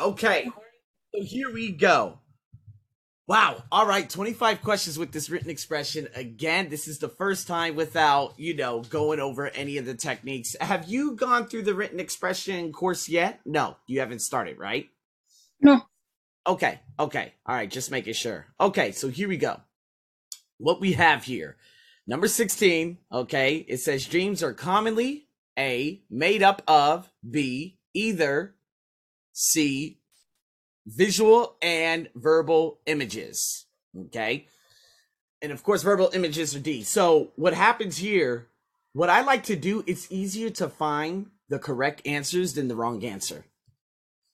Okay. So here we go. Wow. All right. 25 questions with this written expression. Again, this is the first time without, you know, going over any of the techniques. Have you gone through the written expression course yet? No, you haven't started, right? No. Okay. Okay. All right. Just making sure. Okay. So here we go. What we have here. Number 16. Okay. It says dreams are commonly A, made up of, B, either, C, visual and verbal images. Okay. And of course, verbal images are D. So what happens here, what I like to do, it's easier to find the correct answers than the wrong answer.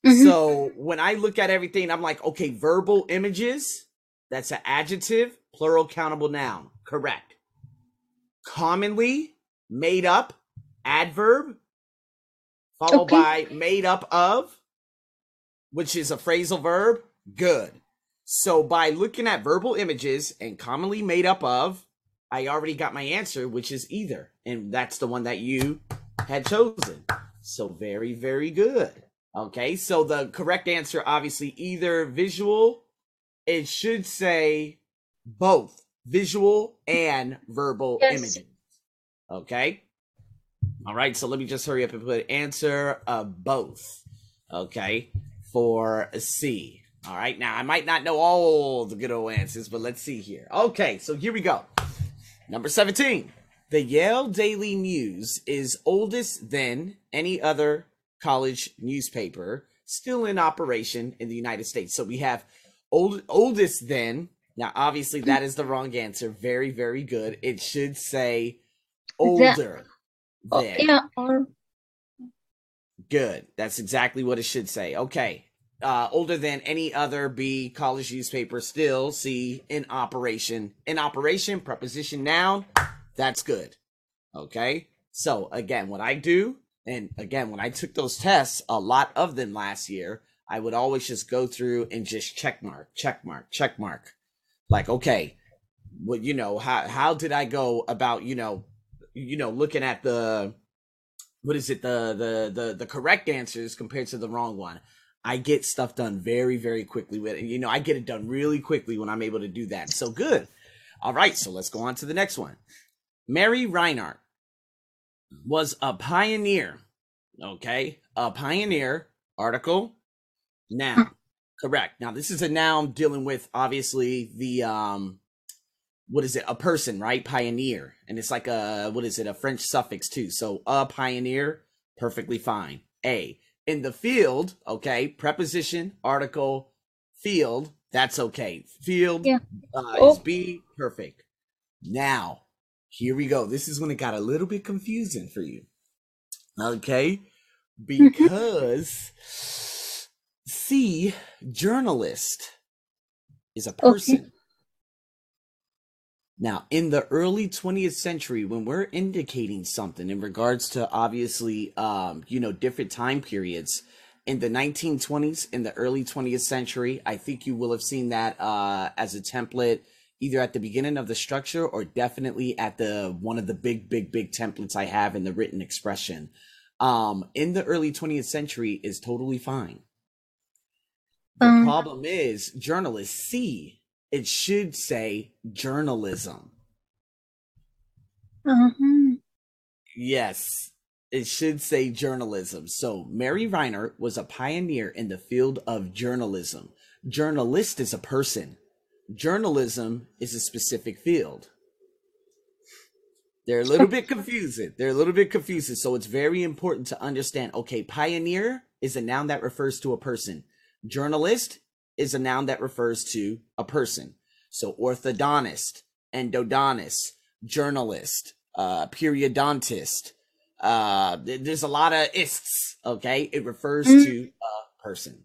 Mhm. So when I look at everything, I'm like, okay, verbal images, that's an adjective, plural countable noun. Correct. Commonly made up, adverb, followed Okay. by made up of, which is a phrasal verb. Good. So by looking at verbal images and commonly made up of, I already got my answer, which is either. And that's the one that you had chosen. So very, very good. Okay, so the correct answer, obviously, either visual, it should say both visual and verbal Yes. images. Okay. All right, so let me just hurry up and put answer of both. Okay, for C. All right, now I might not know all the good old answers, but let's see here. Okay, so here we go. Number 17. The Yale Daily News is oldest than any other college newspaper still in operation in the United States. So we have old oldest than. Now obviously that is the wrong answer. Very very good. It should say older Oh, than. yeah, or Good. That's exactly what it should say. Okay. Uh, older than any other B college newspaper still C in operation. In operation, preposition noun. That's good. Okay. So again, what I do, and again, when I took those tests, a lot of them last year, I would always just go through and just check mark, check mark, check mark. Like, okay, well, you know, how how did I go about, you know, you know, looking at the what is it the the the the correct answers compared to the wrong one i get stuff done very very quickly with it you know i get it done really quickly when i'm able to do that. So good. All right so let's go on to the next one. Mary reinhardt was a pioneer okay? A pioneer article. Now, correct. Now this is a noun dealing with obviously the um what is it? A person right? Pioneer. And it's like a what is it? A french suffix too. So a pioneer perfectly fine. A in the field okay preposition article field that's okay. Field Yeah. uh, Oh. is b perfect. Now here we go. This is when it got a little bit confusing for you okay? Because c journalist is a person now, in the early 20th century, when we're indicating something in regards to obviously, um, you know, different time periods, in the 1920s, in the early 20th century, I think you will have seen that uh, as a template either at the beginning of the structure or definitely at the one of the big, big, big templates I have in the written expression. Um, in the early 20th century is totally fine. The Um. problem is journalists see it should say journalism. uh-huh. Yes, it should say journalism. So Mary Reiner was a pioneer in the field of journalism. Journalist is a person. Journalism is a specific field. They're a little bit confusing. They're a little bit confusing. So it's very important to understand okay, pioneer is a noun that refers to a person. Journalist is a noun that refers to a person. So orthodontist, endodontist, journalist, uh, periodontist. Uh, there's a lot of ists. Okay, it refers Mm. to a person.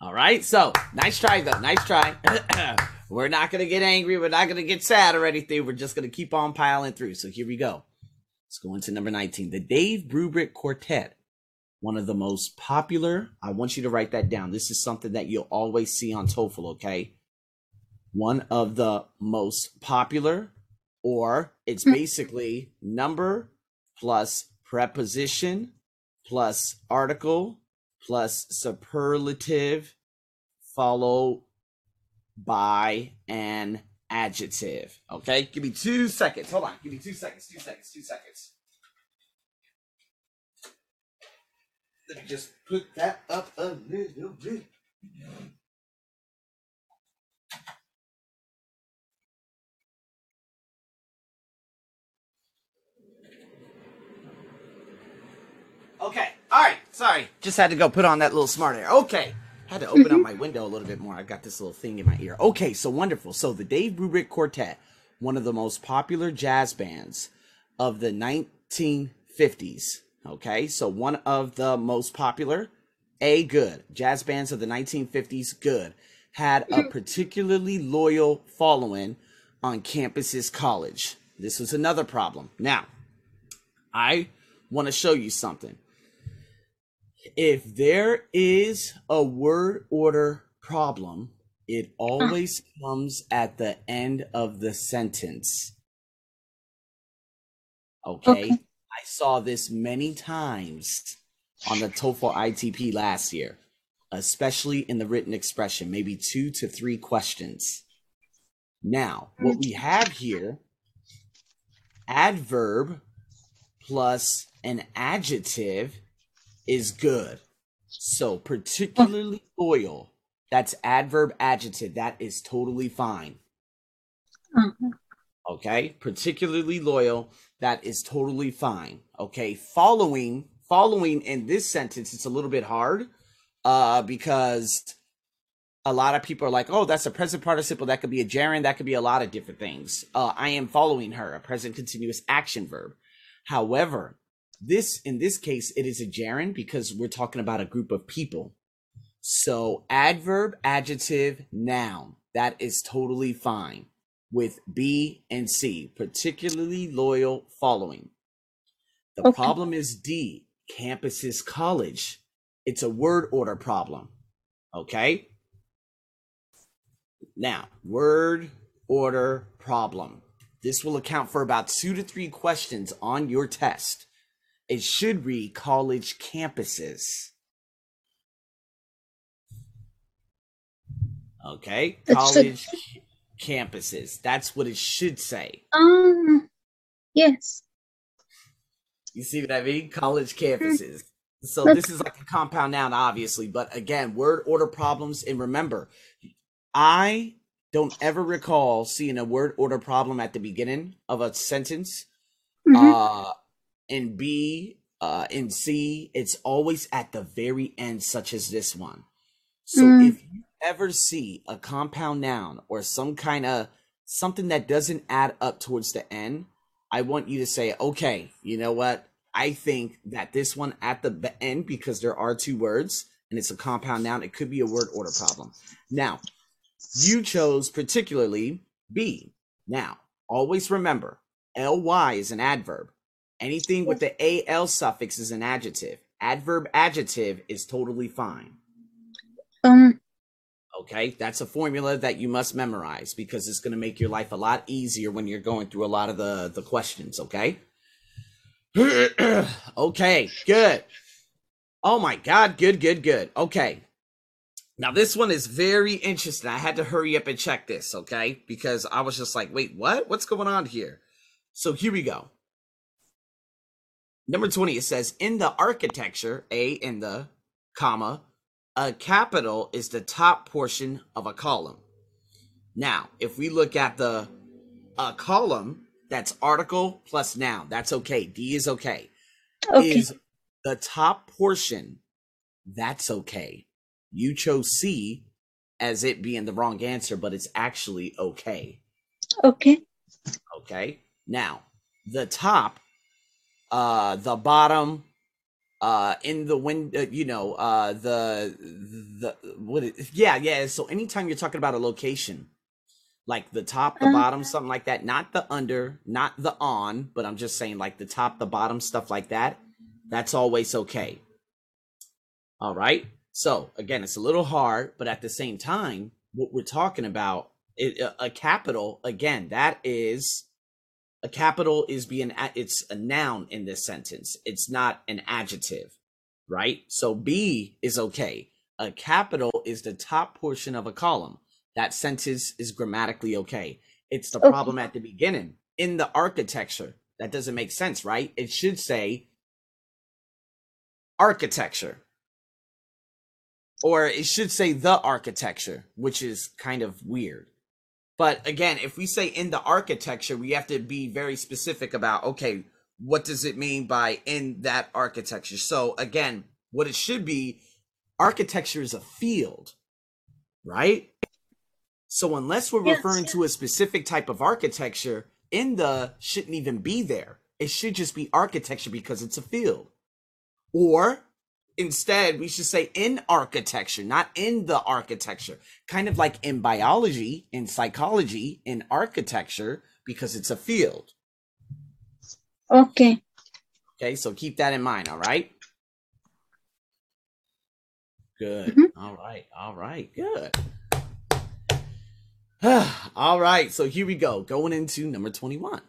All right, so nice try though. Nice try. We're not gonna get angry. We're not gonna get sad or anything. We're just gonna keep on piling through. So here we go. Let's go into number 19. The Dave Brubeck Quartet. One of the most popular. I want you to write that down. This is something that you'll always see on TOEFL, okay? One of the most popular, or it's Mm. basically number plus preposition plus article plus superlative followed by an adjective. Okay, give me two seconds. Hold on, give me two seconds, two seconds, two seconds. Let me just put that up a little bit. Okay. All right. Sorry. Just had to go put on that little smart air. Okay. Had to open up my window a little bit more. I got this little thing in my ear. Okay. So wonderful. So the Dave Brubeck Quartet, one of the most popular jazz bands of the 1950s. Okay. So one of the most popular, A, good. Jazz bands of the 1950s, good. Had a mm-hmm. particularly loyal following on campuses college. This was another problem. Now, I want to show you something. If there is a word order problem, it always comes at the end of the sentence. Okay? Okay. I saw this many times on the TOEFL ITP last year, especially in the written expression, maybe two to three questions. Now, what we have here adverb plus an adjective is good. So, particularly loyal, that's adverb adjective. That is totally fine. Uh-huh. Okay? Particularly loyal, that is totally fine. Okay? Following following in this sentence it's a little bit hard uh because a lot of people are like, "Oh, that's a present participle. That could be a gerund. That could be a lot of different things." Uh, I am following her, a present continuous action verb. However, this in this case it is a gerund because we're talking about a group of people. So adverb, adjective, noun. That is totally fine with B and C, particularly loyal following. The Okay. problem is D, campuses college. It's a word order problem. Okay? Now, word order problem. This will account for about two to three questions on your test. It should read college campuses. Okay? College campuses. That's what it should say. Um, yes. You see what I mean? College campuses. So That's- this is like a compound noun, obviously, but again, word order problems. And remember, I don't ever recall seeing a word order problem at the beginning of a sentence. Mhm. Uh, in B, uh, in C, it's always at the very end, such as this one. So Mm. if you ever see a compound noun or some kind of something that doesn't add up towards the end, I want you to say, okay, you know what? I think that this one at the end, because there are two words and it's a compound noun, it could be a word order problem. Now, you chose particularly B. Now, always remember, ly is an adverb. Anything with the al suffix is an adjective. Adverb adjective is totally fine. Um, Okay, that's a formula that you must memorize because it's going to make your life a lot easier when you're going through a lot of the the questions. Okay. okay, good. Oh my God, good, good, good. Okay. Now this one is very interesting. I had to hurry up and check this, okay? Because I was just like, wait, what? What's going on here? So here we go. Number 20, it says in the architecture, A in the comma, a capital is the top portion of a column. Now, if we look at the a column, that's article plus noun. That's okay. D is okay. okay. Is the top portion, that's okay. You chose C as it being the wrong answer, but it's actually okay. Okay. Okay. Now, the top, uh, the bottom, uh, in the window, you know, uh, the the what? It, yeah, yeah. So anytime you're talking about a location, like the top, the Uh. bottom, something like that, not the under, not the on, but I'm just saying like the top, the bottom, stuff like that. That's always okay. All right. So again, it's a little hard, but at the same time, what we're talking about, it, a, a capital again, that is a capital is being a- it's a noun in this sentence. It's not an adjective. right? So B is okay. A capital is the top portion of a column. That sentence is grammatically okay. It's the Okay. problem at the beginning. In the architecture, that doesn't make sense, right? It should say architecture. Or it should say the architecture, which is kind of weird. But again, if we say in the architecture, we have to be very specific about okay, what does it mean by in that architecture? So again, what it should be architecture is a field, right? So unless we're Yes. referring to a specific type of architecture, in the shouldn't even be there. It should just be architecture because it's a field. Or instead, we should say in architecture, not in the architecture. Kind of like in biology, in psychology, in architecture, because it's a field. Okay. Okay, so keep that in mind, all right? Good. Mhm. All right. All right. Good. all right, so here we go. Going into number 21.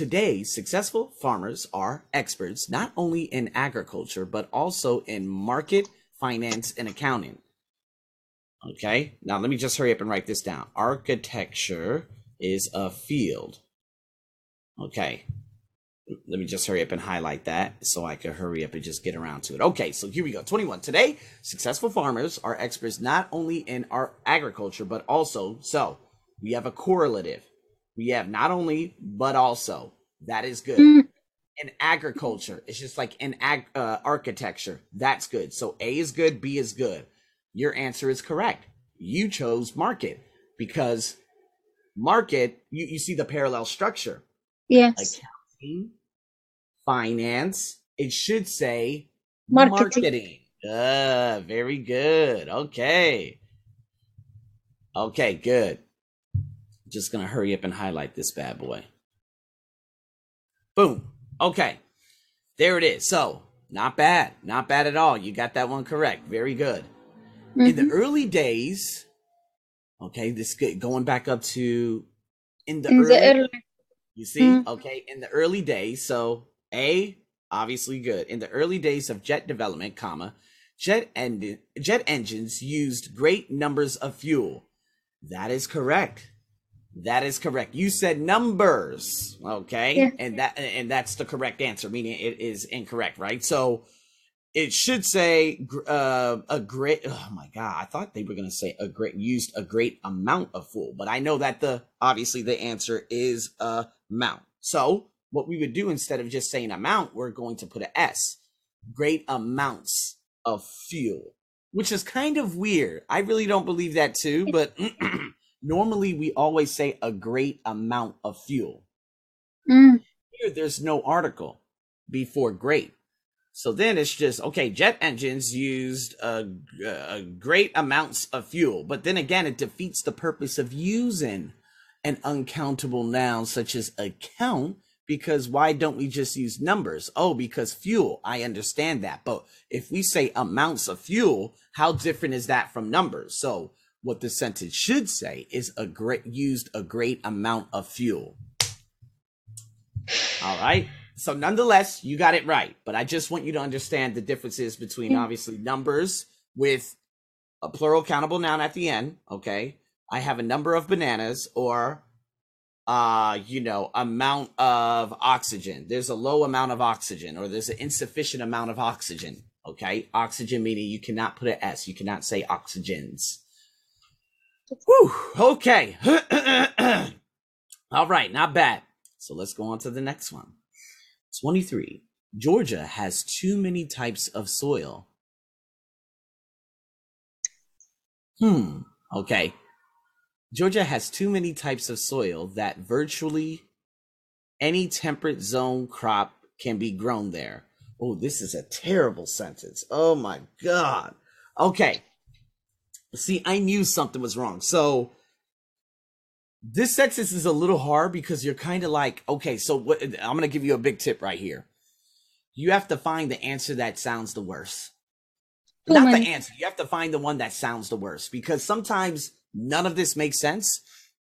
Today, successful farmers are experts not only in agriculture, but also in market, finance, and accounting. Okay, now let me just hurry up and write this down. Architecture is a field. Okay, let me just hurry up and highlight that so I can hurry up and just get around to it. Okay, so here we go. 21. Today, successful farmers are experts not only in our agriculture, but also, so we have a correlative. We have not only, but also. That is good. Mm. In agriculture, it's just like in ag- uh, architecture. That's good. So A is good, B is good. Your answer is correct. You chose market because market, you, you see the parallel structure Yes. accounting, finance. It should say Marketing. marketing. Uh, very good. Okay. Okay, good. Just gonna hurry up and highlight this bad boy. Boom. Okay. There it is. So, not bad. Not bad at all. You got that one correct. Very good. In the Mhm. early days, okay, this going back up to in the In early the early. you see, Mm. okay, in the early days, so A, obviously good. In the early days of jet development, comma, jet en- jet engines used great numbers of fuel. That is correct. That is correct. You said numbers, okay, Yeah. and that and that's the correct answer, meaning it is incorrect, right? So it should say uh, a great. Oh my god, I thought they were gonna say a great used a great amount of fuel, but I know that the obviously the answer is a amount. So what we would do instead of just saying amount, we're going to put a S. Great amounts of fuel, which is kind of weird. I really don't believe that too, but normally we always say a great amount of fuel. Mm. Here, there's no article before great. So then it's just okay. Jet engines used a, uh, great amounts of fuel, but then again, it defeats the purpose of using an uncountable noun such as account. Because why don't we just use numbers? Oh, because fuel. I understand that, but if we say amounts of fuel, how different is that from numbers? So what the sentence should say is a great used a great amount of fuel. All right. So nonetheless, you got it right. But I just want you to understand the differences between obviously numbers with a plural countable noun at the end. Okay. I have a number of bananas or uh, you know, amount of oxygen. There's a low amount of oxygen or there's an insufficient amount of oxygen. Okay. Oxygen meaning you cannot put an S. You cannot say oxygens. Whew. Okay. All right. Not bad. So let's go on to the next one. 23. Georgia has too many types of soil. Hmm. Okay. Georgia has too many types of soil that virtually any temperate zone crop can be grown there. Oh, this is a terrible sentence. Oh my God. Okay. See, I knew something was wrong. So, this sentence is a little hard because you're kind of like, okay, so what? I'm going to give you a big tip right here. You have to find the answer that sounds the worst. Too Not the answer. You have to find the one that sounds the worst because sometimes none of this makes sense.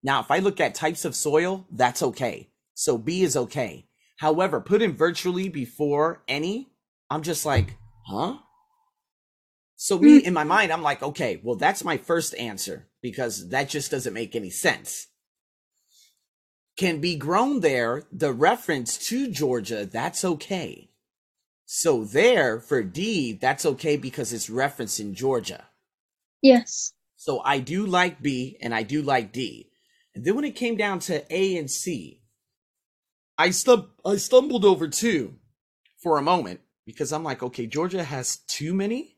Now, if I look at types of soil, that's okay. So B is okay. However, put in virtually before any, I'm just like, huh? So hmm. me in my mind, I'm like, okay, well, that's my first answer because that just doesn't make any sense. Can be grown there, the reference to Georgia, that's okay. So there for D, that's okay because it's referencing Georgia. Yes. So I do like B and I do like D. And then when it came down to A and C, I stum- I stumbled over two for a moment because I'm like, okay, Georgia has too many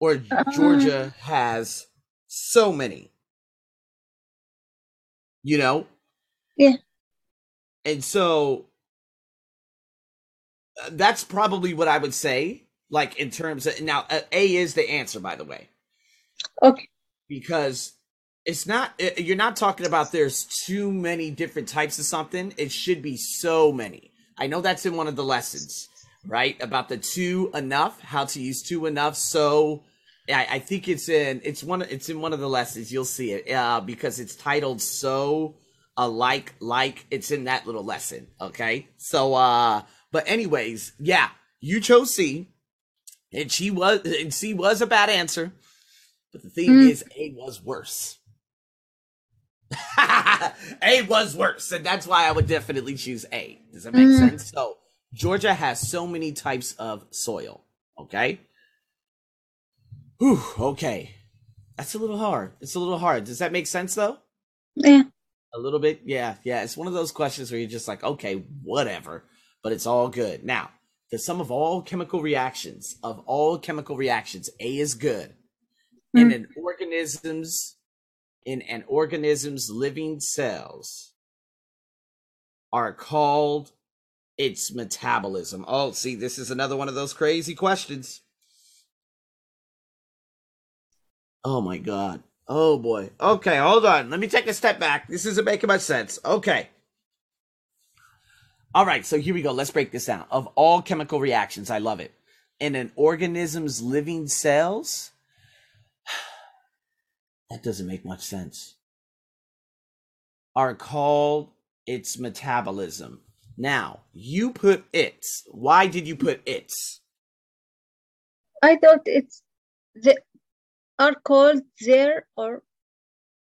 or Uh, Georgia has so many. You know? Yeah. And so uh, that's probably what I would say like in terms of now uh, A is the answer by the way Okay. because it's not uh, you're not talking about there's too many different types of something it should be so many i know that's in one of the lessons right about the too enough how to use too enough so i, I think it's in it's one it's in one of the lessons you'll see it uh, because it's titled so alike like Like, it's in that little lesson okay so uh but anyways yeah you chose c and she was and c was a bad answer but the thing Mm. is a was worse A was worse, and that's why I would definitely choose A. Does that make Mm. sense? So Georgia has so many types of soil. Okay. Whew, okay. That's a little hard. It's a little hard. Does that make sense though? Yeah. A little bit? Yeah, yeah. It's one of those questions where you're just like, okay, whatever, but it's all good. Now, the sum of all chemical reactions, of all chemical reactions, A is good. And Mm. in organisms, in an organism's living cells are called its metabolism. Oh, see, this is another one of those crazy questions. Oh my god. Oh boy. Okay, hold on. Let me take a step back. This isn't making much sense. Okay. All right, so here we go. Let's break this down. Of all chemical reactions, I love it. In an organism's living cells, that doesn't make much sense. Are called its metabolism. Now, you put its. Why did you put its? I thought it's the are called there or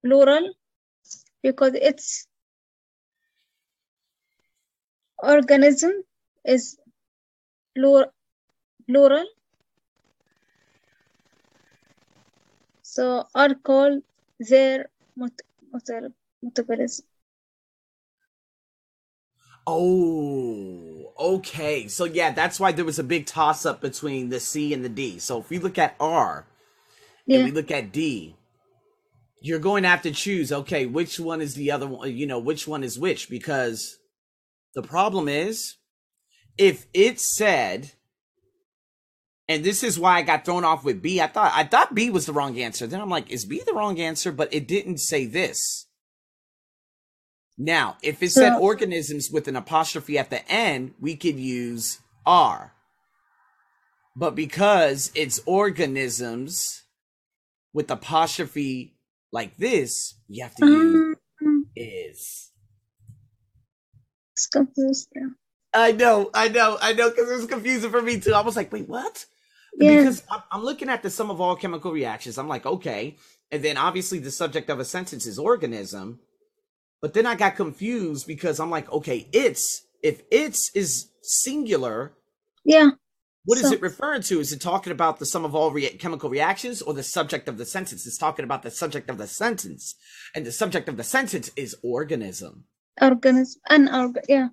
plural because it's organism is plural so are called their mot- mot- metabolism Oh, okay. So yeah, that's why there was a big toss up between the C and the D. So if we look at R and yeah we look at D, you're going to have to choose, okay, which one is the other one, you know, which one is which because the problem is if it said and this is why I got thrown off with B. I thought I thought B was the wrong answer. Then I'm like, is B the wrong answer? But it didn't say this. Now, if it said So- organisms with an apostrophe at the end, we could use are. But because it's organisms with apostrophe like this, you have to use um, is. it's confused now I know, I know, I know, because it was confusing for me too. I was like, wait, what? Yeah. Because I'm, I'm looking at the sum of all chemical reactions. I'm like, okay. And then obviously the subject of a sentence is organism. But then I got confused because I'm like, okay, it's, if it's is singular, yeah what is So- it referring to? Is it talking about the sum of all rea- chemical reactions or the subject of the sentence? It's talking about the subject of the sentence. And the subject of the sentence is organism. organism an org yeah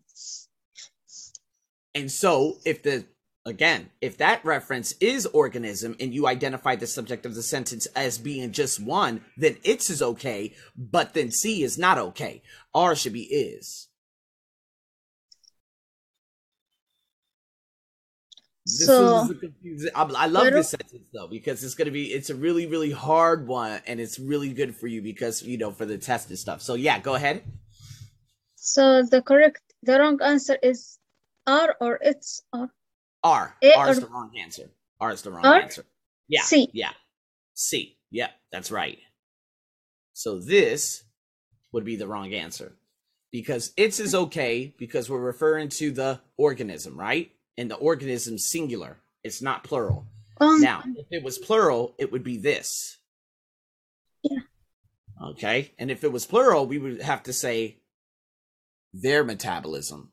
And so, if the again, if that reference is organism and you identify the subject of the sentence as being just one, then it's is okay, but then C is not okay. R should be is. This So- is a confusing. I, I love this sentence though because it's gonna be it's a really really hard one and it's really good for you because you know for the test and stuff. So yeah, go ahead. So the correct, the wrong answer is R or it's R. R. A R is or- the wrong answer. R is the wrong R? answer. Yeah. C. Yeah. C. Yeah, that's right. So this would be the wrong answer. Because it's is okay because we're referring to the organism, right? And the organism singular It's not plural. Um, Now, if it was plural, it would be this. Yeah. Okay. And if it was plural, we would have to say their metabolism.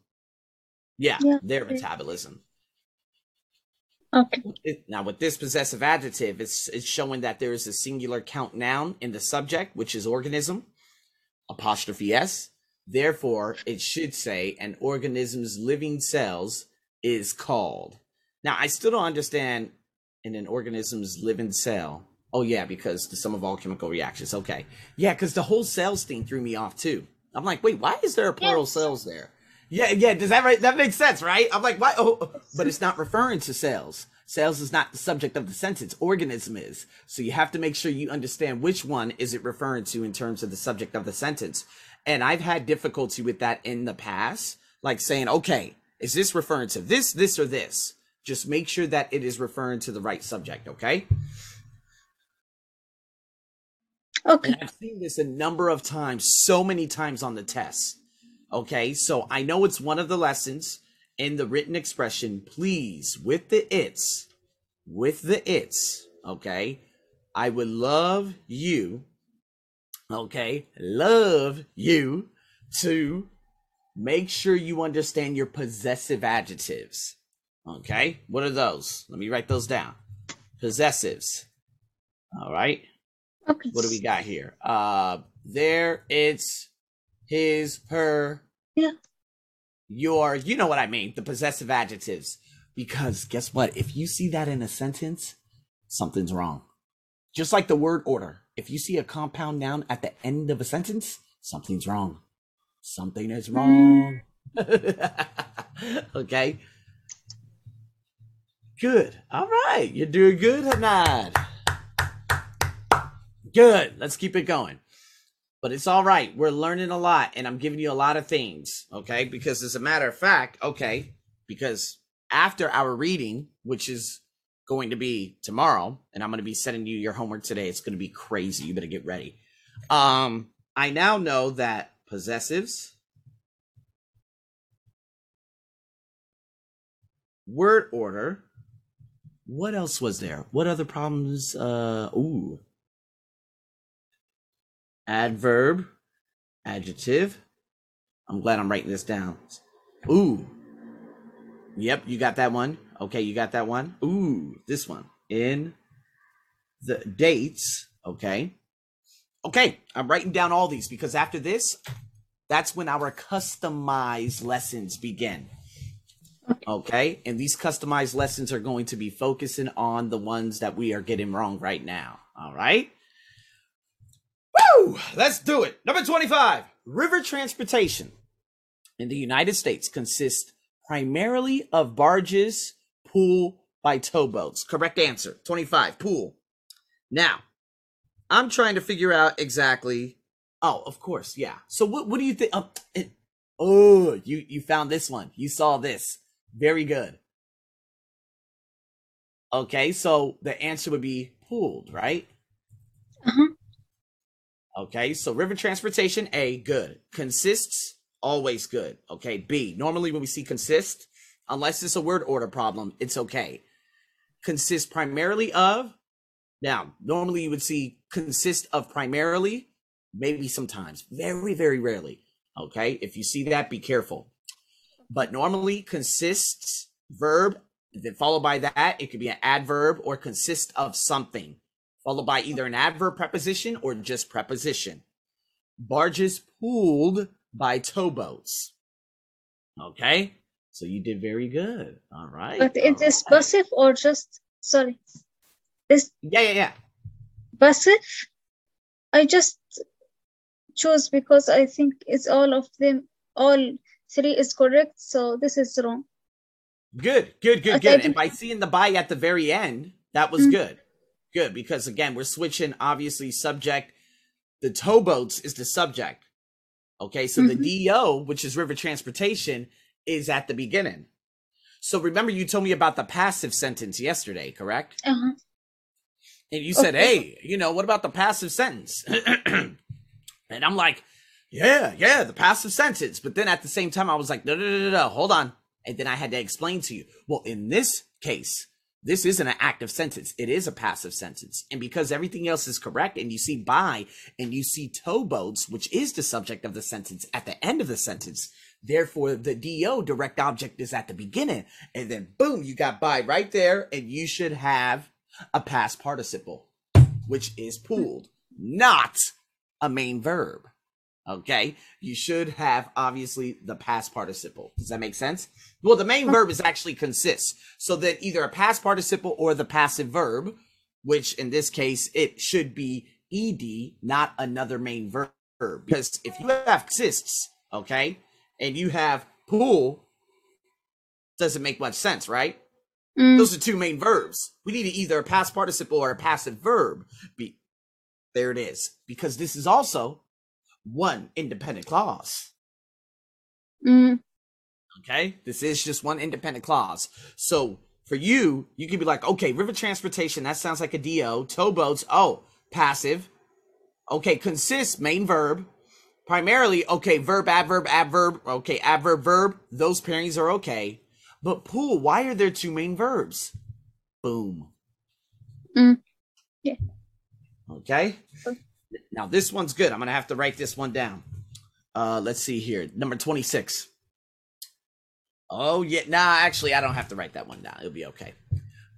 Yeah, Yeah, their metabolism. Okay. Now, with this possessive adjective, it's, it's showing that there is a singular count noun in the subject, which is organism, apostrophe S. Therefore, it should say an organism's living cells is called. Now, I still don't understand in an organism's living cell. Oh, yeah, because the sum of all chemical reactions. Okay. Yeah, because the whole cells thing threw me off too. I'm like, wait, why is there a plural Yes. cells there? Yeah, yeah, does that right? That makes sense, right? I'm like, why? Oh, oh, but it's not referring to cells. Cells is not the subject of the sentence. Organism is. So you have to make sure you understand which one is it referring to in terms of the subject of the sentence. And I've had difficulty with that in the past, like saying, okay, is this referring to this, this, or this? Just make sure that it is referring to the right subject, okay? Okay. And I've seen this a number of times, so many times on the test. Okay, so I know it's one of the lessons in the written expression. Please, with the it's, with the it's, okay, I would love you, okay, love you to make sure you understand your possessive adjectives. Okay, what are those? Let me write those down. Possessives. All right Okay. what do we got here? Uh there it's his, her, Yeah. your, you know what I mean, the possessive adjectives. Because guess what? If you see that in a sentence, something's wrong. Just like the word order. If you see a compound noun at the end of a sentence, something's wrong. Something is mm. wrong. okay. Good. All right. You're doing good, Hanad. Good. Let's keep it going. But it's all right. We're learning a lot, and I'm giving you a lot of things, okay? Because as a matter of fact, okay, because after our reading, which is going to be tomorrow, and I'm going to be sending you your homework today, it's going to be crazy. You better get ready. Um, I now know that possessives, word order, what else was there? What other problems? Uh, ooh, adverb, adjective. I'm glad I'm writing this down. Ooh. Yep, you got that one. Okay, you got that one. Ooh, this one. In the dates. Okay. Okay, I'm writing down all these because after this, that's when our customized lessons begin. Okay, and these customized lessons are going to be focusing on the ones that we are getting wrong right now. All right. Woo! Let's do it. Number 25. River transportation in the United States consists primarily of barges pulled by towboats. Correct answer. 25. Pool. Now, I'm trying to figure out exactly. Oh, of course, yeah. So what what do you think? Oh, it, oh, you you found this one. You saw this. Very good. Okay, so the answer would be pooled, right? Uh-huh. Okay, so river transportation, A, good. Consists, always good. Okay, B, normally when we see consist, unless it's a word order problem, it's okay. Consists primarily of, now, normally you would see consist of primarily, maybe sometimes, very, very rarely. Okay, if you see that, be careful. But normally consists, verb, then followed by that, it could be an adverb or consist of something followed by either an adverb preposition or just preposition. Barges pulled by towboats. Okay, so you did very good. All right. But it all is right. passive or just, sorry, is Yeah, yeah, yeah. passive? I just choose because I think it's all of them, all three is correct, so this is wrong. Good, good, good, Okay, good. And by seeing the by at the very end, that was Mm. good. Good, because again, we're switching obviously subject. The towboats is the subject. Okay, so the Mhm. DO, which is river transportation, is at the beginning. So remember, you told me about the passive sentence yesterday, correct? Uh-huh. And you said, Okay. hey, you know, what about the passive sentence? and I'm like, yeah, yeah, the passive sentence. But then at the same time, I was like, no, no, no, no, hold on. And then I had to explain to you, well, in this case, this isn't an active sentence. It is a passive sentence. And because everything else is correct and you see by and you see towboats, which is the subject of the sentence at the end of the sentence, therefore the DO direct object is at the beginning. And then boom, you got by right there and you should have a past participle, which is pooled, not a main verb. Okay, you should have obviously the past participle. Does that make sense? Well, the main verb is actually consists. So that either a past participle or the passive verb, which in this case it should be ed, not another main verb. Because if you have consists, okay, and you have pool, doesn't make much sense, right? Mm, Those are two main verbs. We need either a past participle or a passive verb. Be there it is. Because this is also one independent clause. mm, Okay? This is just one independent clause. So for you, you could be like, okay, river transportation, that sounds like a DO. Towboats, oh, passive. Okay, consists, main verb. Primarily, okay, verb, adverb, adverb, okay, adverb, verb. Those pairings are okay. But pool, why are there two main verbs? Boom. Mm. Yeah. Okay. Now this one's good. I'm gonna have to write this one down. Uh, let's see here. Number 26. Oh yeah, nah. Actually, I don't have to write that one down. It'll be okay.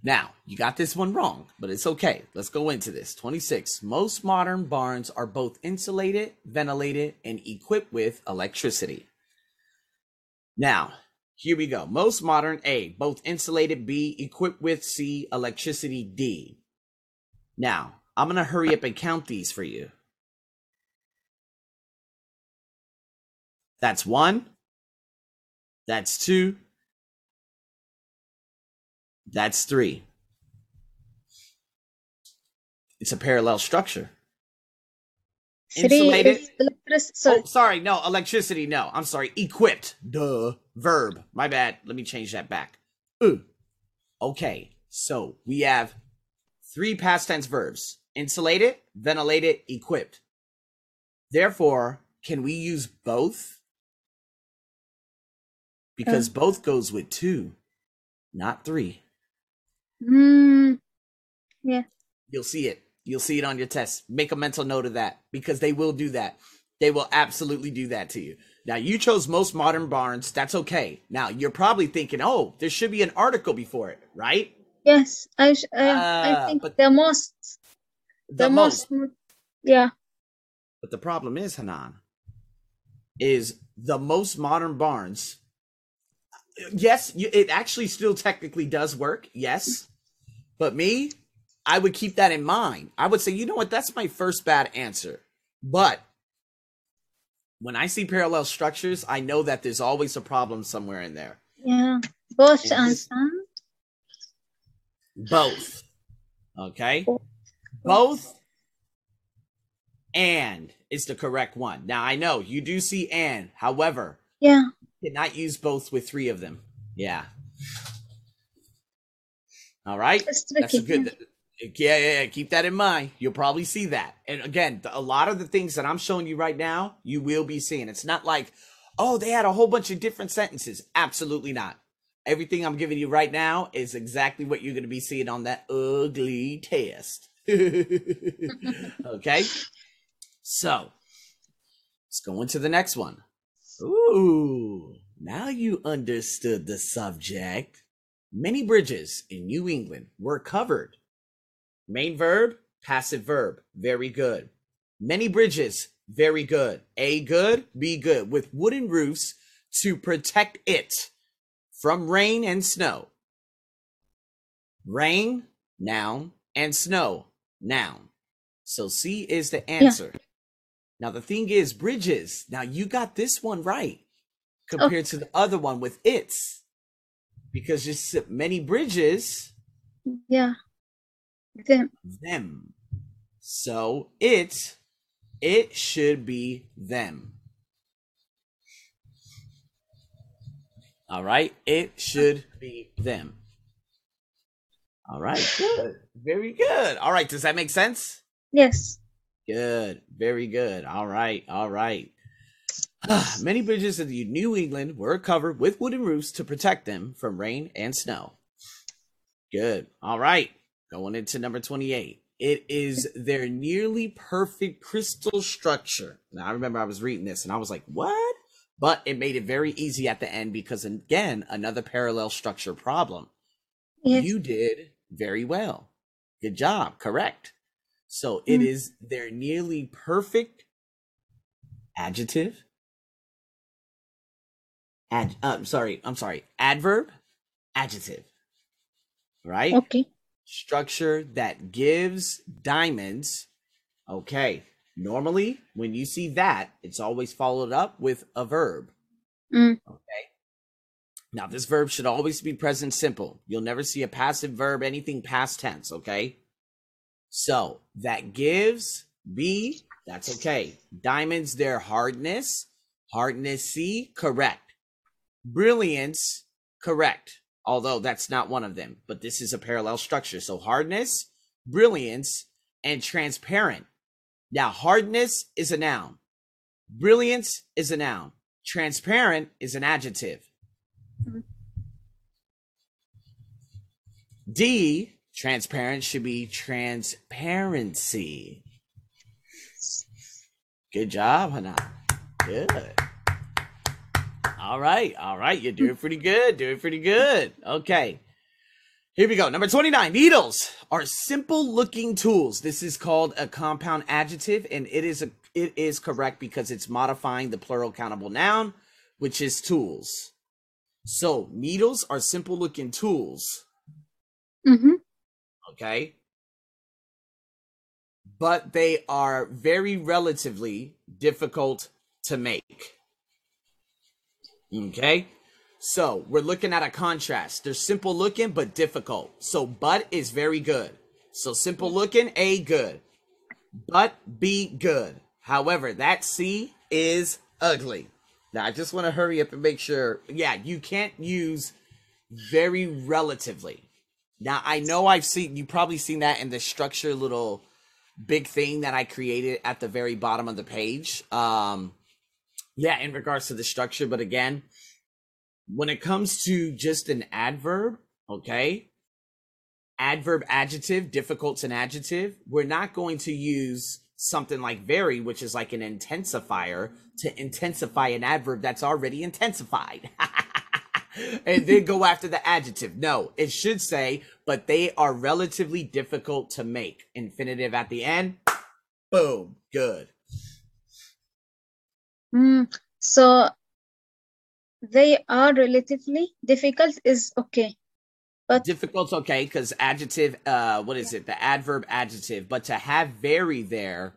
Now you got this one wrong, but it's okay. Let's go into this. 26. Most modern barns are both insulated, ventilated, and equipped with electricity. Now, here we go. Most modern A, both insulated B, equipped with C, electricity D. Now, I'm going to hurry up and count these for you. That's one. That's two. That's three. It's a parallel structure. Insulated. Oh, sorry. No, electricity. No, I'm sorry. Equipped. Duh. Verb. My bad. Let me change that back. Ooh. Okay. So we have three past tense verbs insulated, ventilated, equipped. Therefore, can we use both? Because both goes with two, not three. Mm, yeah. You'll see it. You'll see it on your test. Make a mental note of that because they will do that. They will absolutely do that to you. Now, you chose most modern barns. That's okay. Now, you're probably thinking, oh, there should be an article before it, right? yes, I, sh- I, Ah, I think but- the most, the, most, yeah. But the problem is, Hanan, is the most modern barns. Yes, you, it actually still technically does work. Yes. But me, I would keep that in mind. I would say, you know what? That's my first bad answer. But when I see parallel structures, I know that there's always a problem somewhere in there. Yeah, both and some. Both. Okay? Oh. Both. And is the correct one. Now, I know you do see and. However, Yeah, cannot use both with three of them. Yeah. All right. That's a good. Yeah, yeah, yeah. Keep that in mind. You'll probably see that. And again, the- a lot of the things that I'm showing you right now, you will be seeing. It's not like, oh, they had a whole bunch of different sentences. Absolutely not. Everything I'm giving you right now is exactly what you're going to be seeing on that ugly test. okay. So let's go into the next one. Ooh, now you understood the subject. Many bridges in New England were covered. Main verb, passive verb. Very good. Many bridges, very good. A good, B good. With wooden roofs to protect it from rain and snow. Rain, noun, and snow, noun. So C is the answer. Now the thing is, bridges. Now you got this one right compared to the other one with its, because just many bridges, Yeah, them. them. So it, it should be them. All right, it should be them. All right, good, very good. All right, does that make sense? Yes. Good. Very good. All right. All right. Many bridges in the New England were covered with wooden roofs to protect them from rain and snow. Good. All right. Going into number 28. It is their nearly perfect crystal structure. Now, I remember I was reading this and I was like, what? But it made it very easy at the end because, again, another parallel structure problem. Yes. You did very well. Good job. Correct. So it Mm. is their nearly perfect adjective. Ad, uh, sorry, I'm sorry. Adverb, adjective. Right? Okay. Structure that gives diamonds. Okay. Normally, when you see that, it's always followed up with a verb. Mm. Okay. Now, this verb should always be present simple. You'll never see a passive verb, anything past tense. Okay. So that gives B, that's okay. Diamonds, their hardness. Hardness C, correct. Brilliance, correct. Although that's not one of them, but this is a parallel structure. So hardness, brilliance, and transparent. Now, hardness is a noun. Brilliance is a noun. Transparent is an adjective. D, transparent should be transparency. Good job, Hannah. Good. All right, all right. You're doing pretty good. Doing pretty good. Okay. Here we go. Number 29. Needles are simple looking tools. This is called a compound adjective, and it is a it is correct because it's modifying the plural countable noun, which is tools. So needles are simple looking tools. Mm-hmm. Okay. But they are very relatively difficult to make. Okay. So we're looking at a contrast. They're simple looking, but difficult. So but is very good. So simple looking, A, good. But B, good. However, that C is ugly. Now I just want to hurry up and make sure. Yeah, you can't use very relatively. Now I know I've seen you probably seen that in the structure little big thing that I created at the very bottom of the page. Um yeah, in regards to the structure, but again, when it comes to just an adverb, okay? Adverb adjective, difficult's an adjective. We're not going to use something like very, which is like an intensifier, to intensify an adverb that's already intensified. and then go after the adjective. No, it should say, but they are relatively difficult to make. Infinitive at the end. Boom. Good. Mm. So they are relatively difficult is okay. But Difficult's okay because adjective, uh, what is it? The adverb adjective. But to have very there,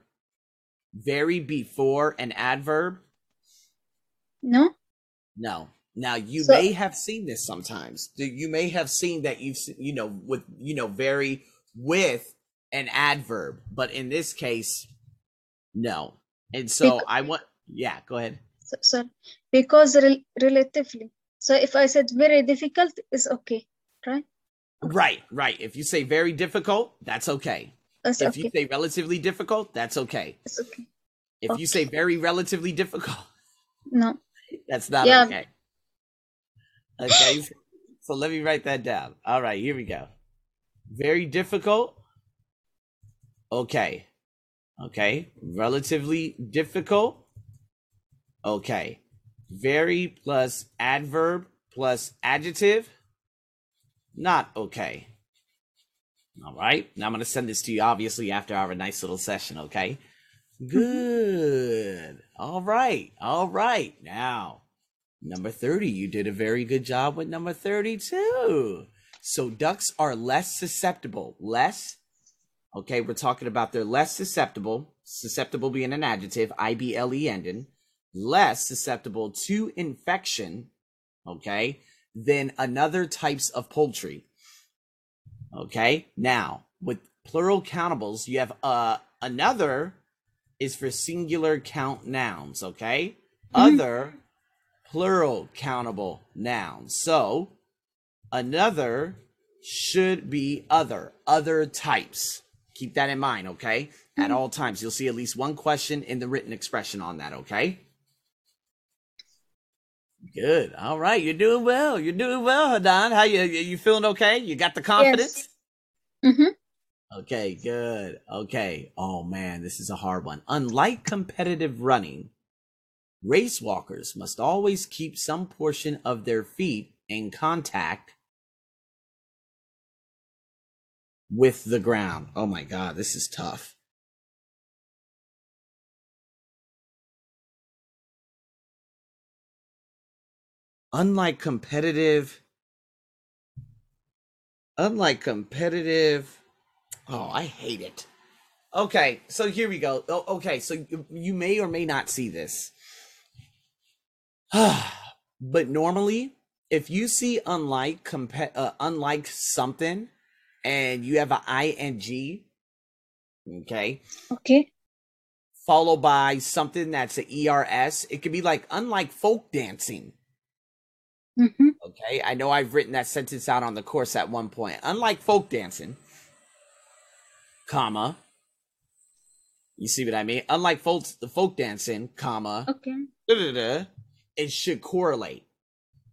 very before an adverb, no? no. Now you So- may have seen this sometimes. You may have seen that you've, you know, with you know, very with an adverb, but in this case, no. And so Bec- I want, yeah, go ahead. So, sorry. Because rel relatively. So if I said very difficult is okay, right? Right, right. If you say very difficult, that's okay. That's If you say relatively difficult, that's okay. It's okay. If you say very relatively difficult, No. That's not Yeah. okay. Okay, so- so let me write that down. All right, here we go. Very difficult. Okay. Okay. Relatively difficult. Okay. Very plus adverb plus adjective. Not okay. All right. Now I'm going to send this to you, obviously, after our nice little session, okay? Good. All right. All right. Now, number 30, you did a very good job with number 32. So, ducks are less susceptible. Less. Okay. We're talking about they're less susceptible. Susceptible being an adjective, IBLE ending. Less susceptible to infection. Okay. Than another types of poultry. Okay. Now, with plural countables, you have uh another is for singular count nouns, okay? Mhm. Other plural countable nouns. So, another should be other, other types. Keep that in mind, okay? At Mhm. all times, you'll see at least one question in the written expression on that, okay? Good. All right. You're doing well. You're doing well, Hadan. How you you feeling okay? You got the confidence? Yes. Mm-hmm. Okay, good. Okay. Oh man, this is a hard one. Unlike competitive running, race walkers must always keep some portion of their feet in contact with the ground. Oh my god, this is tough. Unlike competitive unlike competitive oh i hate it. Okay so here we go. Oh, okay so you, you may or may not see this. But normally if you see unlike uh, unlike something and you have an ing okay Okay. followed by something that's an ers it could be like unlike folk dancing Mm-hmm. Okay, I know I've written that sentence out on the course at one point. Unlike folk dancing, comma. You see what I mean? Unlike folk the folk dancing, comma. Okay. da-da-da, it should correlate.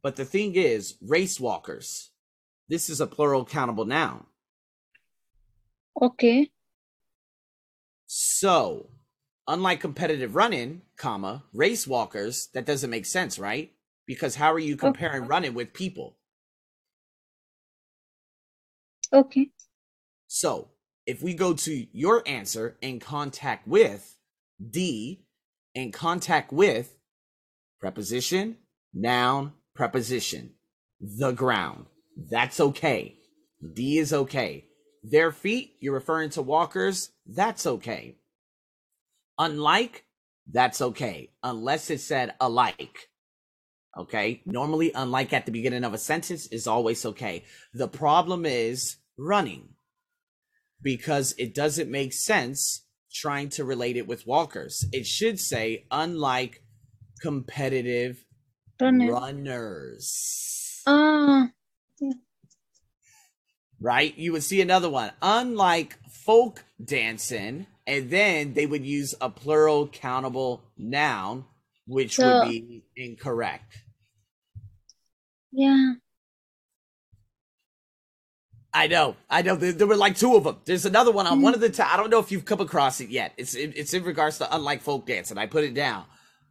But the thing is, race walkers. This is a plural countable noun. Okay. So, unlike competitive running, comma, race walkers, that doesn't make sense, right? Because how are you comparing running with people? Okay. So if we go to your answer in contact with D, in contact with preposition, noun, preposition, the ground. That's okay. D is okay. Their feet, you're referring to walkers, that's okay. Unlike, that's okay. Unless it said alike. Okay. Normally, unlike at the beginning of a sentence is always okay. The problem is running because it doesn't make sense trying to relate it with walkers. It should say, unlike competitive Runner. runners. Ah. Right? You would see another one. Unlike folk dancing, and then they would use a plural countable noun, which So- would be incorrect. Yeah. I know, I know. There, there were like two of them. There's another one on one of the. T- I don't know if you've come across it yet. It's it, it's in regards to unlike folk dance, and I put it down.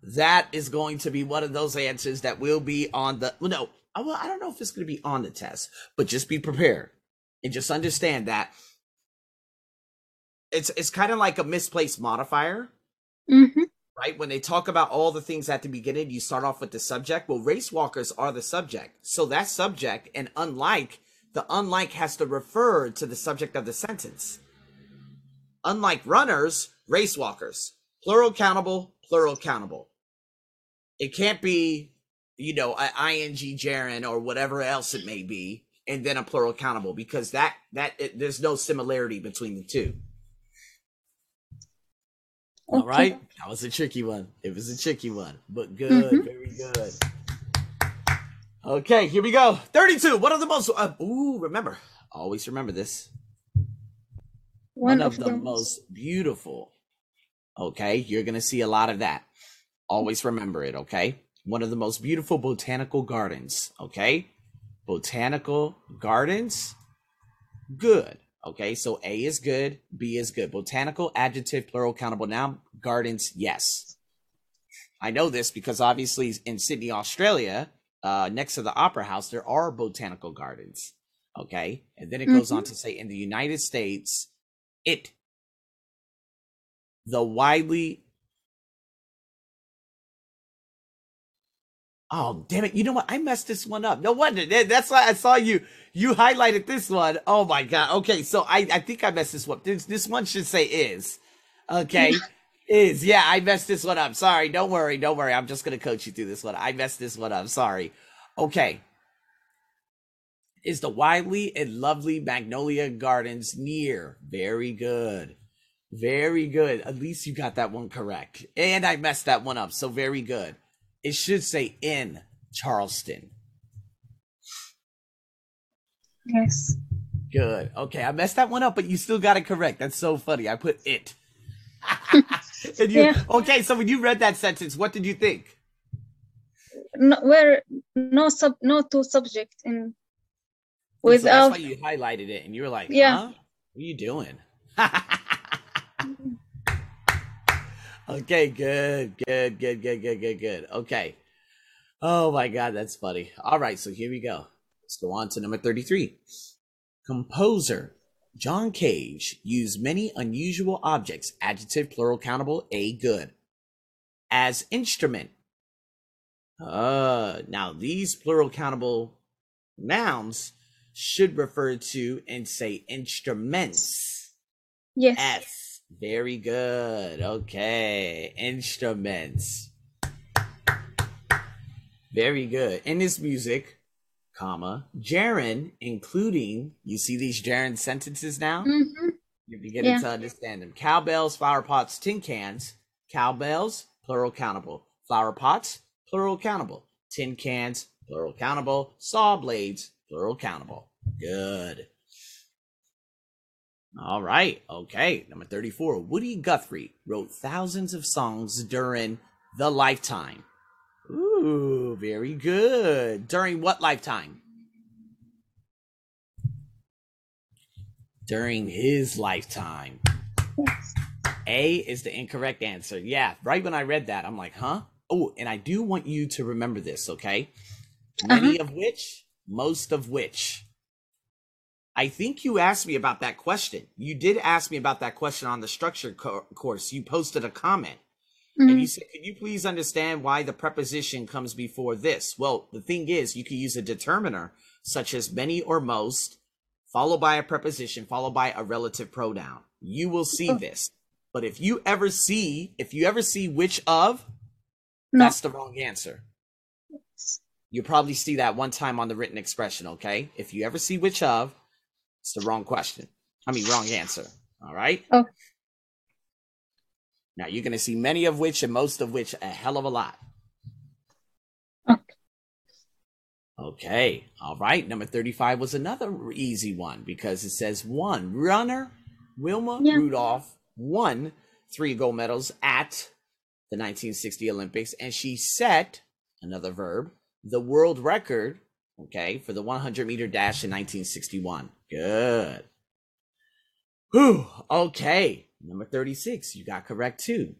That is going to be one of those answers that will be on the. Well, no, I, well, I don't know if it's going to be on the test, but just be prepared and just understand that it's it's kind of like a misplaced modifier Mm-hmm. Right? When they talk about all the things at the beginning, you start off with the subject. Well, race walkers are the subject. So that subject and unlike, the unlike has to refer to the subject of the sentence. Unlike runners, race walkers. Plural countable, plural countable. It can't be, you know, a ing gerund or whatever else it may be, and then a plural countable because that that it, there's no similarity between the two. All right, that was a tricky one. It was a tricky one, but good, Mhm. very good. Okay, here we go. Thirty-two. One of the most. Uh, ooh, remember, always remember this. One, One, of, of the most beautiful. Okay, you're gonna see a lot of that. Always remember it. Okay, one of the most beautiful botanical gardens. Okay, botanical gardens. Good. Okay, so A is good, B is good. Botanical, adjective, plural, countable noun, gardens, yes. I know this because obviously in Sydney, Australia, uh, next to the Opera House, there are botanical gardens. Okay, and then it goes on to say in the United States, it, the widely. Oh damn it! You know what? I messed this one up. No wonder. That's why I saw you. You highlighted this one. Oh my god. Okay, so I I think I messed this one. This this one should say is. Okay, is yeah. I messed this one up. Sorry. Don't worry. Don't worry. I'm just gonna coach you through this one. I messed this one up. Sorry. Okay. Is the widely and lovely Magnolia Gardens near? Very good. Very good. At least you got that one correct. And I messed that one up. So very good. It should say in Charleston. Yes. Good. Okay, I messed that one up, but you still got it correct. That's so funny. I put it. and you, Yeah. Okay, so when you read that sentence, what did you think? no, where no sub no two subject in So that's without why you highlighted it, and you were like, Yeah. huh? What are you doing?" Mm-hmm. Okay, good, good, good, good, good, good, good. Okay. Oh my God, that's funny. All right, so here we go. Let's go on to number 33. Composer John Cage used many unusual objects, adjective, plural, countable, a good, as instrument. Uh, now these plural countable nouns should refer to and say instruments. yes S. Very good. Okay. Instruments. Very good. In this music, comma, gerund, including, you see these gerund sentences now? hmm You're beginning Yeah. to understand them. Cowbells, flower pots, tin cans. Cowbells, plural countable. Flower pots, plural countable. Tin cans, plural countable. Saw blades, plural countable. Good. All right. Okay. Number 34. Woody Guthrie wrote thousands of songs during the lifetime. Ooh, very good. During what lifetime? During his lifetime. yes A is the incorrect answer. Yeah, right when I read that, I'm like, huh? Oh, and I do want you to remember this, okay? Uh-huh. Many of which, most of which. I think you asked me about that question. You did ask me about that question on the structure co- course. You posted a comment and Mhm. you said, Can you please understand why the preposition comes before this? Well, the thing is, you could use a determiner such as many or most, followed by a preposition, followed by a relative pronoun. You will see Oh. this. But if you ever see, if you ever see which of, no that's the wrong answer. You'll probably see that one time on the written expression, okay? If you ever see which of, it's the wrong question. I mean, wrong answer. All right? Oh. Now you're going to see many of which and most of which a hell of a lot. Okay. Okay. All right. Number 35 was another easy one because it says one runner, Wilma Yeah. Rudolph, won three gold medals at the 1960 Olympics, and she set another verb, the world record, okay, for the 100 meter dash in 1961. Good. Whew. Okay. Number 36, you got correct too.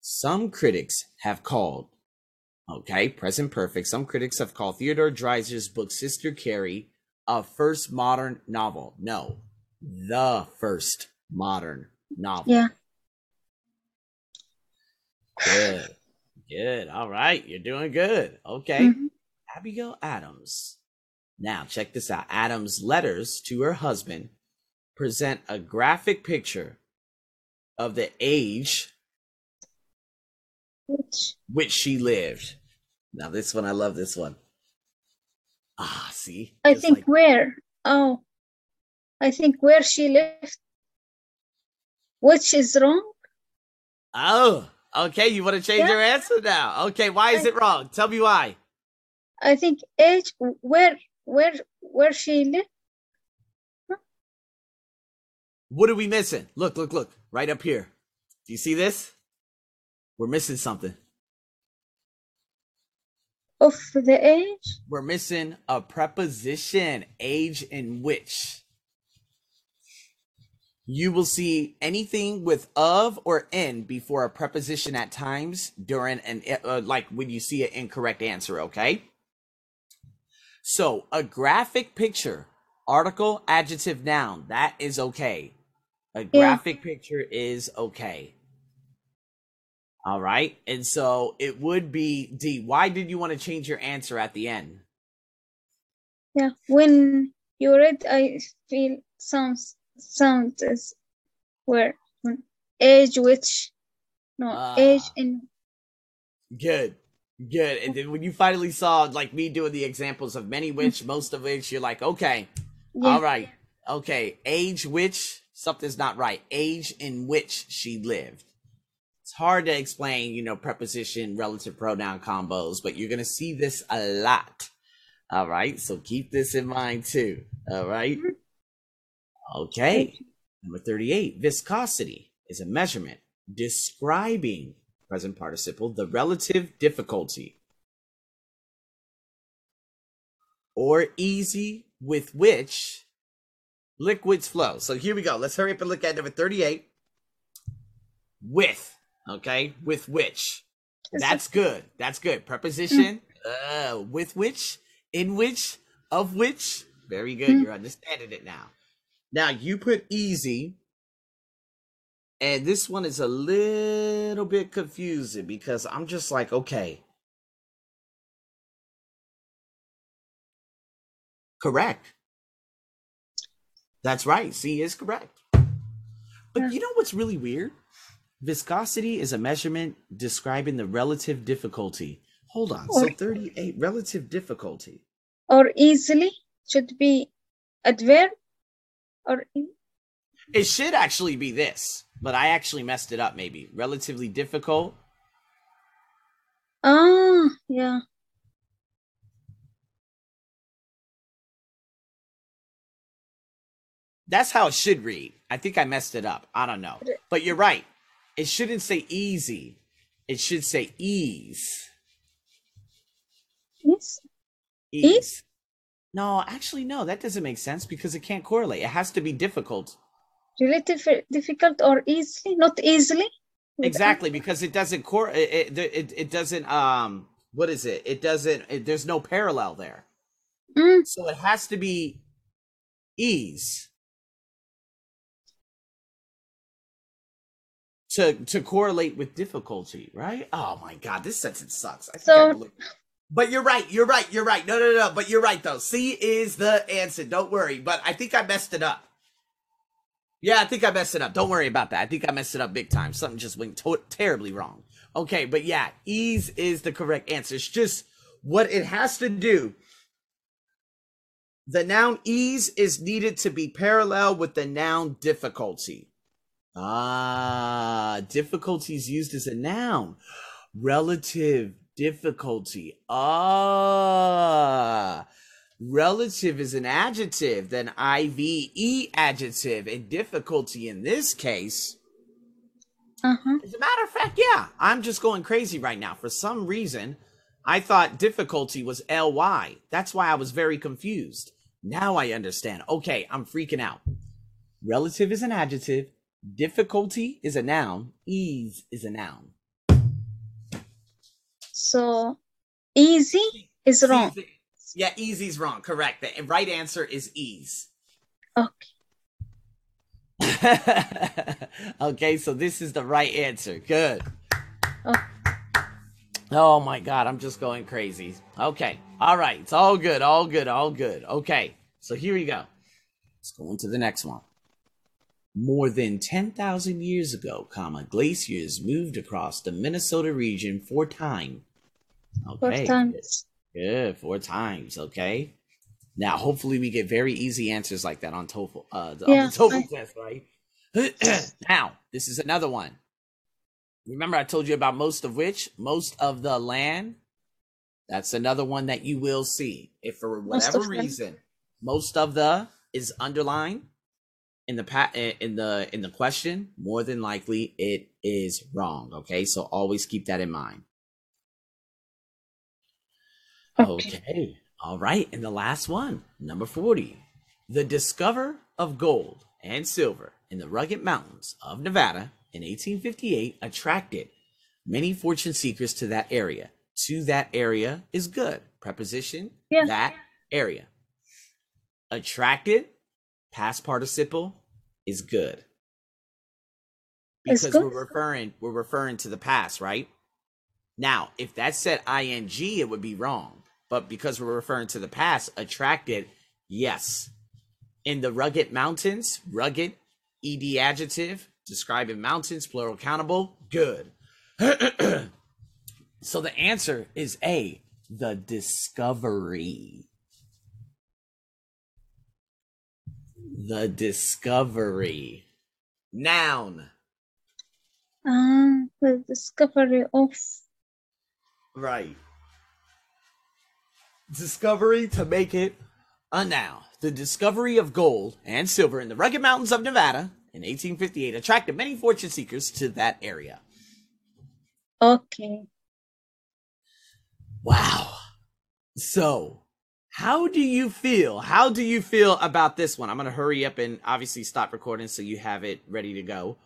Some critics have called, okay, present perfect. Some critics have called Theodore Dreiser's book Sister Carrie a first modern novel. No, the first modern novel. yeah Good. Good. All right. You're doing good. Okay. Mhm. Abigail Adams. Now, check this out. Adams' letters to her husband present a graphic picture of the age Which which she lived. Now, this one, I love this one. Ah, see? I Just think like- where oh I think where she lived. which is wrong oh, okay. You want to change Yeah. your answer now? Okay. Why is I- it wrong? Tell me why. I think age where where where she lived What are we missing? Look, look, look. Right up here. Do you see this? We're missing something. of the age We're missing a preposition, age in which. You will see anything with of or in before a preposition at times during an uh, like when you see an incorrect answer, okay? So, a graphic picture, article, adjective, noun, that is okay. A graphic picture is okay. All right. And so it would be D. Why did you want to change your answer at the end? yeah when you read I feel sounds sound is where age which no Ah. age in Good. Good. And then when you finally saw like me doing the examples of many which, most of which, you're like, okay, yeah all right. Okay. Age which something's not right. Age in which she lived. It's hard to explain, you know, preposition, relative pronoun combos, but you're gonna see this a lot. All right. So keep this in mind too. All right. Mm-hmm. Okay. Number 38. Viscosity is a measurement describing present participle, the relative difficulty or easy with which liquids flow. So here we go. Let's hurry up and look at number 38. With, okay? With which. That's good. That's good. Preposition uh, with which, in which, of which. Very good. You're understanding it now. Now you put easy. And this one is a little bit confusing because I'm just like, okay. Correct. That's right. C is correct. But you know what's really weird? Viscosity is a measurement describing the relative difficulty. Hold on. So 38 relative difficulty. Or easily should be adverb or It should actually be this, but I actually messed it up maybe. Relatively difficult. ah yeah. That's how it should read. I think I messed it up. I don't know. But you're right. It shouldn't say easy. It should say ease. Yes. Ease. No, actually no, that doesn't make sense because it can't correlate. It has to be difficult. Relative difficult or easily, not easily. Exactly, because it doesn't core it, it it it doesn't um what is it? It doesn't it, there's no parallel there. Mm, So it has to be ease to to correlate with difficulty, right? Oh my god, this sentence sucks. I So- but you're right, you're right, you're right. No, no, no, but you're right though. C is the answer. Don't worry. But I think I messed it up. Yeah, I think I messed it up. Don't worry about that. I think I messed it up big time. Something just went to- terribly wrong. Okay, but yeah, ease is the correct answer. It's just what it has to do the noun ease is needed to be parallel with the noun difficulty. Ah, difficulty is used as a noun. Relative difficulty. Ah, relative is an adjective, then IVE adjective, and difficulty in this case. uh-huh. As a matter of fact, yeah, I'm just going crazy right now. For some reason, I thought difficulty was ly. That's why I was very confused. Now I understand. Okay, I'm freaking out. Relative is an adjective, difficulty is a noun, ease is a noun. So easy is wrong. Easy- Yeah, easy's wrong. Correct. The right answer is ease. Okay. okay, so this is the right answer. Good. Oh. Oh my god, I'm just going crazy. Okay. All right. It's all good. All good. All good. Okay. So here we go. Let's go on to the next one. More than 10,000 years ago, comma, glaciers moved across the Minnesota region four times. Four Okay. times. Good, four times. Okay. Now, hopefully, we get very easy answers like that on TOEFL. Uh, the, Yeah, on the TOEFL test, right? now, this is another one. Remember, I told you about most of which, most of the land. That's another one that you will see. If for Most whatever them. reason, most of the is underlined in the pa- in the in the question, more than likely it is wrong. Okay, so always keep that in mind. Okay. Okay. All right. And the last one, number 40. The discover of gold and silver in the rugged mountains of Nevada in 1858 attracted many fortune seekers to that area. To that area is good. Preposition, Yeah. that area. Attracted, past participle, is good. Because good? we're referring we're referring to the past, right? Now, if that said ing, it would be wrong. But because we're referring to the past, attracted, yes. In the rugged mountains, rugged, ed adjective, describing mountains, plural countable, good. so the answer is A, the discovery. The discovery. Noun. Ah, the discovery of Right. Discovery to make it a noun. The discovery of gold and silver in the rugged mountains of Nevada in 1858 attracted many fortune seekers to that area. okay. Wow. So, How do you feel? How do you feel about this one? I'm going to hurry up and obviously stop recording so you have it ready to go.